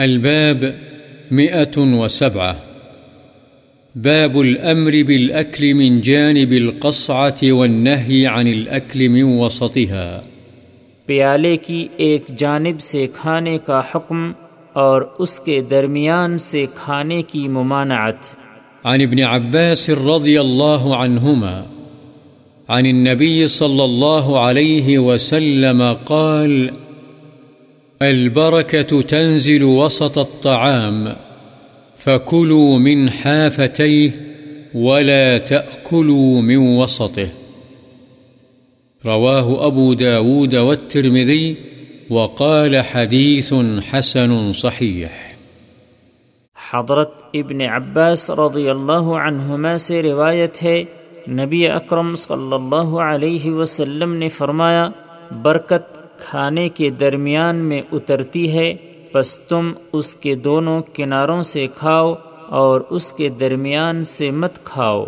الباب مئة وسبعة. باب الأمر بالأكل من جانب القصعة والنهي عن الأكل من وسطها. پیالے کی ایک جانب سے کھانے کا حکم اور اس کے درمیان سے کھانے کی ممانعت. عن ابن عباس رضي الله عنهما عن النبي صلى الله عليه وسلم قال البركة تنزل وسط الطعام، فكلوا من حافتيه ولا تأكلوا من وسطه. رواه أبو داود والترمذي، وقال حديث حسن صحيح. حضرت ابن عباس رضی اللہ عنہما سے روایت ہے، نبی اکرم صلی اللہ علیہ وسلم نے فرمایا، برکت کھانے کے درمیان میں اترتی ہے، پس تم اس کے دونوں کناروں سے کھاؤ اور اس کے درمیان سے مت کھاؤ۔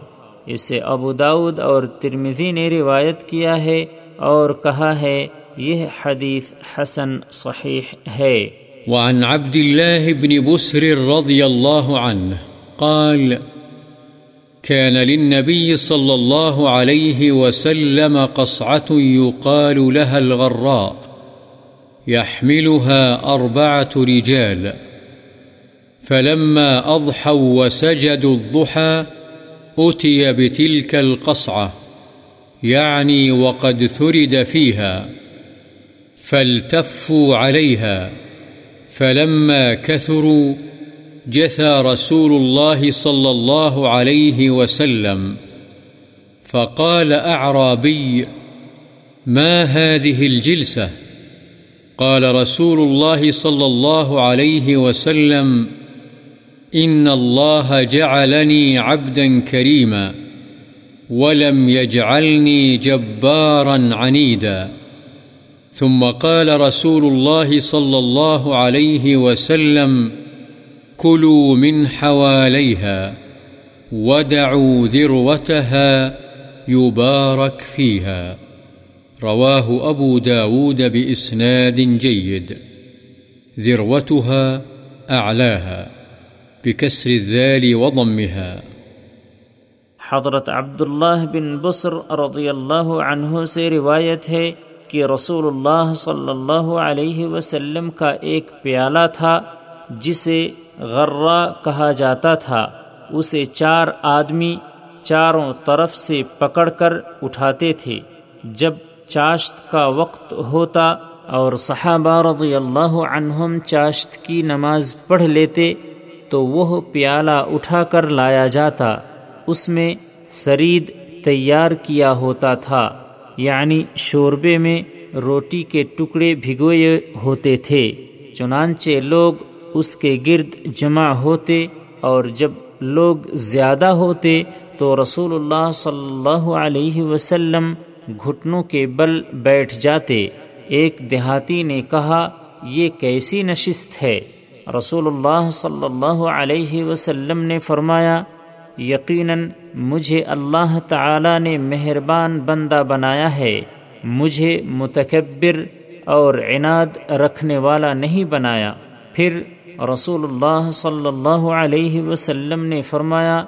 اسے ابو داود اور ترمزی نے روایت کیا ہے اور کہا ہے، یہ حدیث حسن صحیح ہے۔ وعن عبد الله بن بسر رضي الله عنه قال، كان للنبي صلى الله عليه وسلم قصعة يقال لها الغراء. يحملها أربعة رجال. فلما أضحوا وسجدوا الضحى، أتي بتلك القصعة. يعني وقد ثرد فيها. فالتفوا عليها. فلما كثروا، جثى رسول الله صلى الله عليه وسلم. فقال أعرابي، ما هذه الجلسة؟ قال رسول الله صلى الله عليه وسلم إن الله جعلني عبدا كريما ولم يجعلني جبارا عنيدا ثم قال رسول الله صلى الله عليه وسلم كلوا من حواليها ودعوا ذروتها يبارك فيها رواه أبو داود بإسناد جيد. ذروتها أعلاها، بكسر الذال وضمها. حضرت عبداللہ بن بصر رضی اللہ عنہ سے روایت ہے کہ رسول اللہ صلی اللہ علیہ وسلم کا ایک پیالہ تھا، جسے غرہ کہا جاتا تھا۔ اسے چار آدمی چاروں طرف سے پکڑ کر اٹھاتے تھے۔ جب چاشت کا وقت ہوتا اور صحابہ رضی اللہ عنہم چاشت کی نماز پڑھ لیتے تو وہ پیالہ اٹھا کر لایا جاتا، اس میں سرید تیار کیا ہوتا تھا یعنی شوربے میں روٹی کے ٹکڑے بھگوئے ہوتے تھے، چنانچہ لوگ اس کے گرد جمع ہوتے اور جب لوگ زیادہ ہوتے تو رسول اللہ صلی اللہ علیہ وسلم گھٹنوں کے بل بیٹھ جاتے، ایک دیہاتی نے کہا، یہ کیسی نشست ہے؟ رسول اللہ صلی اللہ علیہ وسلم نے فرمایا، یقیناً مجھے اللہ تعالی نے مہربان بندہ بنایا ہے، مجھے متکبر اور عناد رکھنے والا نہیں بنایا۔ پھر رسول اللہ صلی اللہ علیہ وسلم نے فرمایا،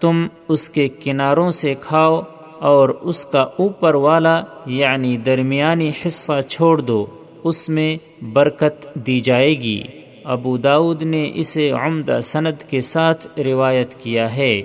تم اس کے کناروں سے کھاؤ اور اس کا اوپر والا یعنی درمیانی حصہ چھوڑ دو، اس میں برکت دی جائے گی۔ ابو داود نے اسے عمدہ سند کے ساتھ روایت کیا ہے۔